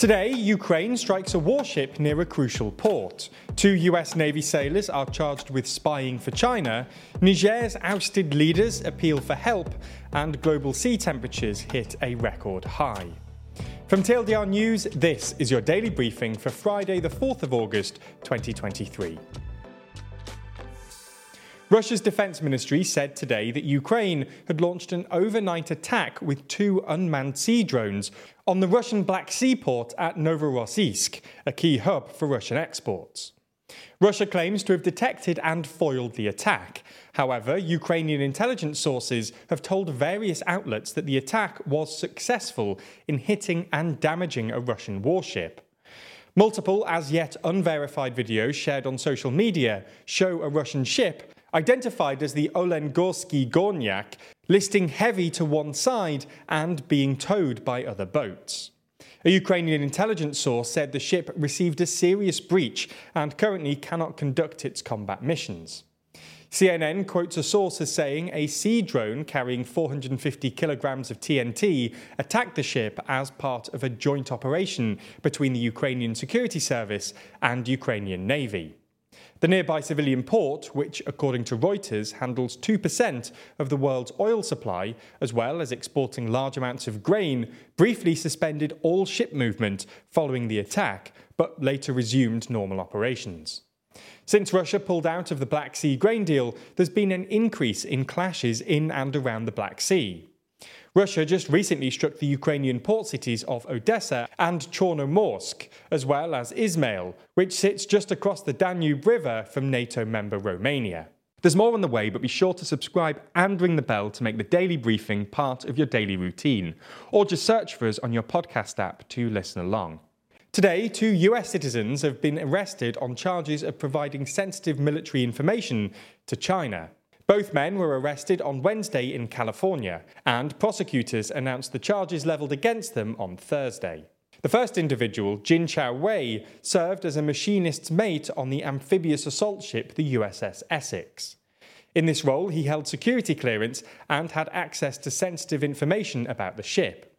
Today, Ukraine strikes a warship near a crucial port. Two US Navy sailors are charged with spying for China. Niger's ousted leaders appeal for help, and global sea temperatures hit a record high. From TLDR News, this is your daily briefing for Friday, the 4th of August, 2023. Russia's defense ministry said today that Ukraine had launched an overnight attack with two unmanned sea drones on the Russian Black Sea port at Novorossiysk, a key hub for Russian exports. Russia claims to have detected and foiled the attack. However, Ukrainian intelligence sources have told various outlets that the attack was successful in hitting and damaging a Russian warship. Multiple as yet unverified videos shared on social media show a Russian ship identified as the Olengorsky Gornyak, listing heavy to one side and being towed by other boats. A Ukrainian intelligence source said the ship received a serious breach and currently cannot conduct its combat missions. CNN quotes a source as saying a sea drone carrying 450 kilograms of TNT attacked the ship as part of a joint operation between the Ukrainian Security Service and Ukrainian Navy. The nearby civilian port, which, according to Reuters, handles 2% of the world's oil supply, as well as exporting large amounts of grain, briefly suspended all ship movement following the attack, but later resumed normal operations. Since Russia pulled out of the Black Sea grain deal, there's been an increase in clashes in and around the Black Sea. Russia just recently struck the Ukrainian port cities of Odessa and Chornomorsk, as well as Izmail, which sits just across the Danube River from NATO member Romania. There's more on the way, but be sure to subscribe and ring the bell to make the daily briefing part of your daily routine, or just search for us on your podcast app to listen along. Today, two US citizens have been arrested on charges of providing sensitive military information to China. Both men were arrested on Wednesday in California, and prosecutors announced the charges levelled against them on Thursday. The first individual, Jin Chao Wei, served as a machinist's mate on the amphibious assault ship the USS Essex. In this role, he held security clearance and had access to sensitive information about the ship.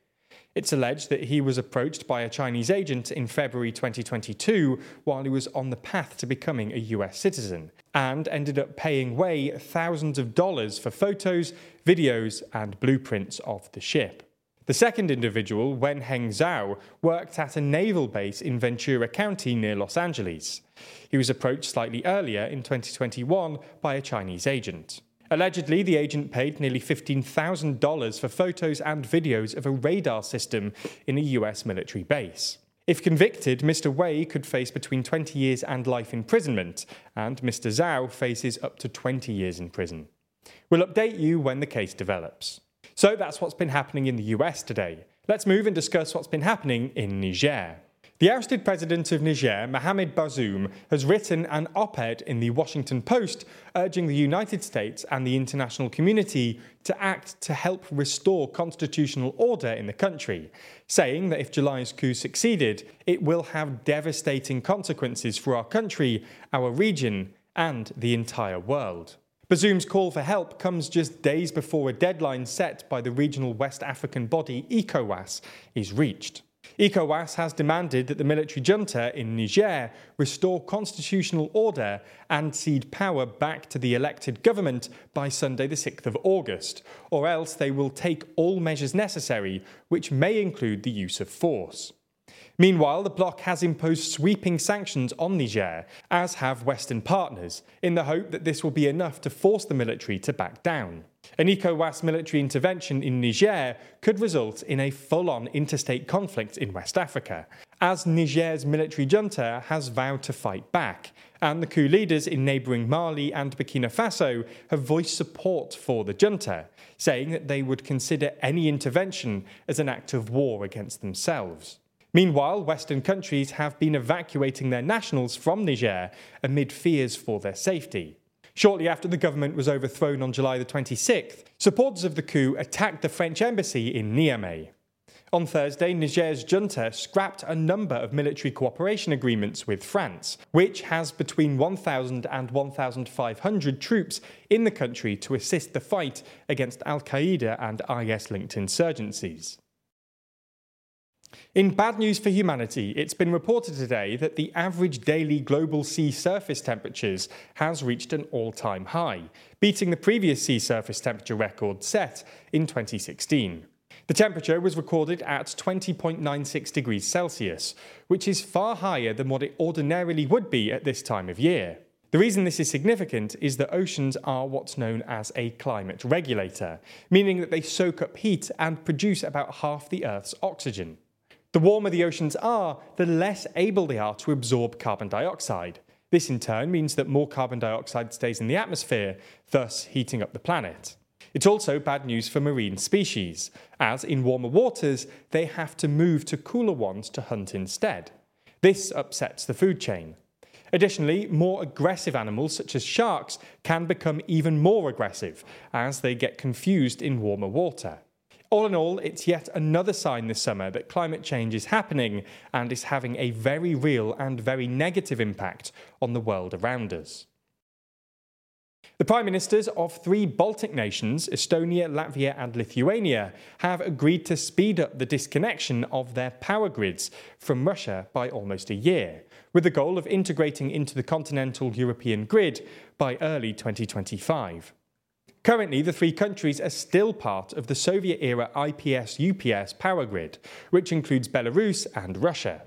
It's alleged that he was approached by a Chinese agent in February 2022 while he was on the path to becoming a US citizen, and ended up paying Wei thousands of dollars for photos, videos, and blueprints of the ship. The second individual, Wen Heng Zhao, worked at a naval base in Ventura County near Los Angeles. He was approached slightly earlier in 2021 by a Chinese agent. Allegedly, the agent paid nearly $15,000 for photos and videos of a radar system in a US military base. If convicted, Mr. Wei could face between 20 years and life imprisonment, and Mr. Zhao faces up to 20 years in prison. We'll update you when the case develops. So that's what's been happening in the US today. Let's move and discuss what's been happening in Niger. The ousted president of Niger, Mohamed Bazoum, has written an op ed in the Washington Post urging the United States and the international community to act to help restore constitutional order in the country, saying that if July's coup succeeded, it will have devastating consequences for our country, our region, and the entire world. Bazoum's call for help comes just days before a deadline set by the regional West African body ECOWAS is reached. ECOWAS has demanded that the military junta in Niger restore constitutional order and cede power back to the elected government by Sunday, the 6th of August, or else they will take all measures necessary, which may include the use of force. Meanwhile, the bloc has imposed sweeping sanctions on Niger, as have Western partners, in the hope that this will be enough to force the military to back down. An ECOWAS military intervention in Niger could result in a full on interstate conflict in West Africa, as Niger's military junta has vowed to fight back, and the coup leaders in neighbouring Mali and Burkina Faso have voiced support for the junta, saying that they would consider any intervention as an act of war against themselves. Meanwhile, Western countries have been evacuating their nationals from Niger amid fears for their safety. Shortly after the government was overthrown on July the 26th, supporters of the coup attacked the French embassy in Niamey. On Thursday, Niger's junta scrapped a number of military cooperation agreements with France, which has between 1,000 and 1,500 troops in the country to assist the fight against Al Qaeda and IS linked insurgencies. In bad news for humanity, it's been reported today that the average daily global sea surface temperatures has reached an all-time high, beating the previous sea surface temperature record set in 2016. The temperature was recorded at 20.96 degrees Celsius, which is far higher than what it ordinarily would be at this time of year. The reason this is significant is that oceans are what's known as a climate regulator, meaning that they soak up heat and produce about half the Earth's oxygen. The warmer the oceans are, the less able they are to absorb carbon dioxide. This in turn means that more carbon dioxide stays in the atmosphere, thus heating up the planet. It's also bad news for marine species, as in warmer waters, they have to move to cooler ones to hunt instead. This upsets the food chain. Additionally, more aggressive animals such as sharks can become even more aggressive as they get confused in warmer water. All in all, it's yet another sign this summer that climate change is happening and is having a very real and very negative impact on the world around us. The Prime Ministers of three Baltic nations, Estonia, Latvia, and Lithuania, have agreed to speed up the disconnection of their power grids from Russia by almost a year, with the goal of integrating into the continental European grid by early 2025. Currently, the three countries are still part of the Soviet era IPS UPS power grid, which includes Belarus and Russia.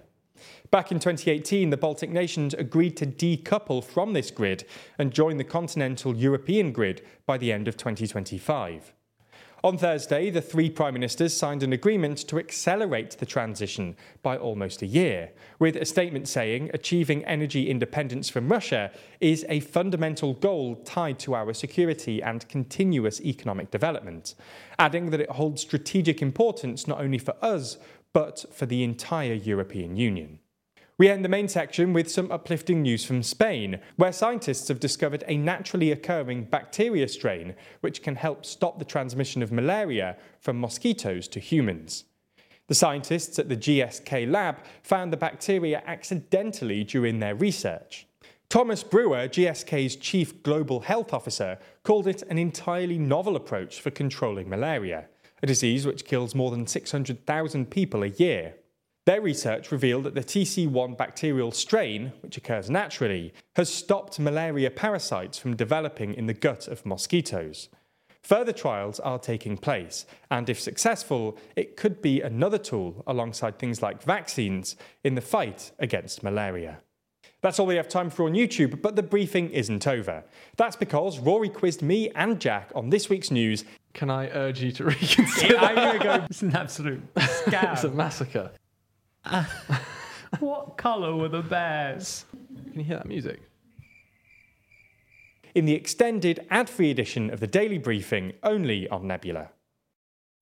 Back in 2018, the Baltic nations agreed to decouple from this grid and join the continental European grid by the end of 2025. On Thursday, the three prime ministers signed an agreement to accelerate the transition by almost a year, with a statement saying achieving energy independence from Russia is a fundamental goal tied to our security and continuous economic development, adding that it holds strategic importance not only for us, but for the entire European Union. We end the main section with some uplifting news from Spain, where scientists have discovered a naturally occurring bacteria strain which can help stop the transmission of malaria from mosquitoes to humans. The scientists at the GSK lab found the bacteria accidentally during their research. Thomas Breuer, GSK's chief global health officer, called it an entirely novel approach for controlling malaria, a disease which kills more than 600,000 people a year. Their research revealed that the TC1 bacterial strain, which occurs naturally, has stopped malaria parasites from developing in the gut of mosquitoes. Further trials are taking place, and if successful, it could be another tool alongside things like vaccines in the fight against malaria. That's all we have time for on YouTube, but the briefing isn't over. That's because Rory quizzed me and Jack on this week's news. Can I urge you to reconsider? I'm going to go. It's an absolute scam. it's a massacre. what colour were the bears? Can you hear that music? in the extended ad free edition of the Daily Briefing only on Nebula.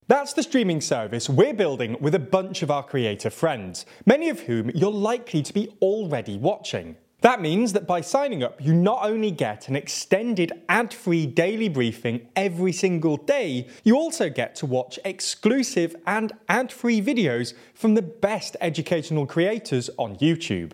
That's the streaming service we're building with a bunch of our creator friends, many of whom you're likely to be already watching. That means that by signing up, you not only get an extended ad free daily briefing every single day, you also get to watch exclusive and ad free videos from the best educational creators on YouTube.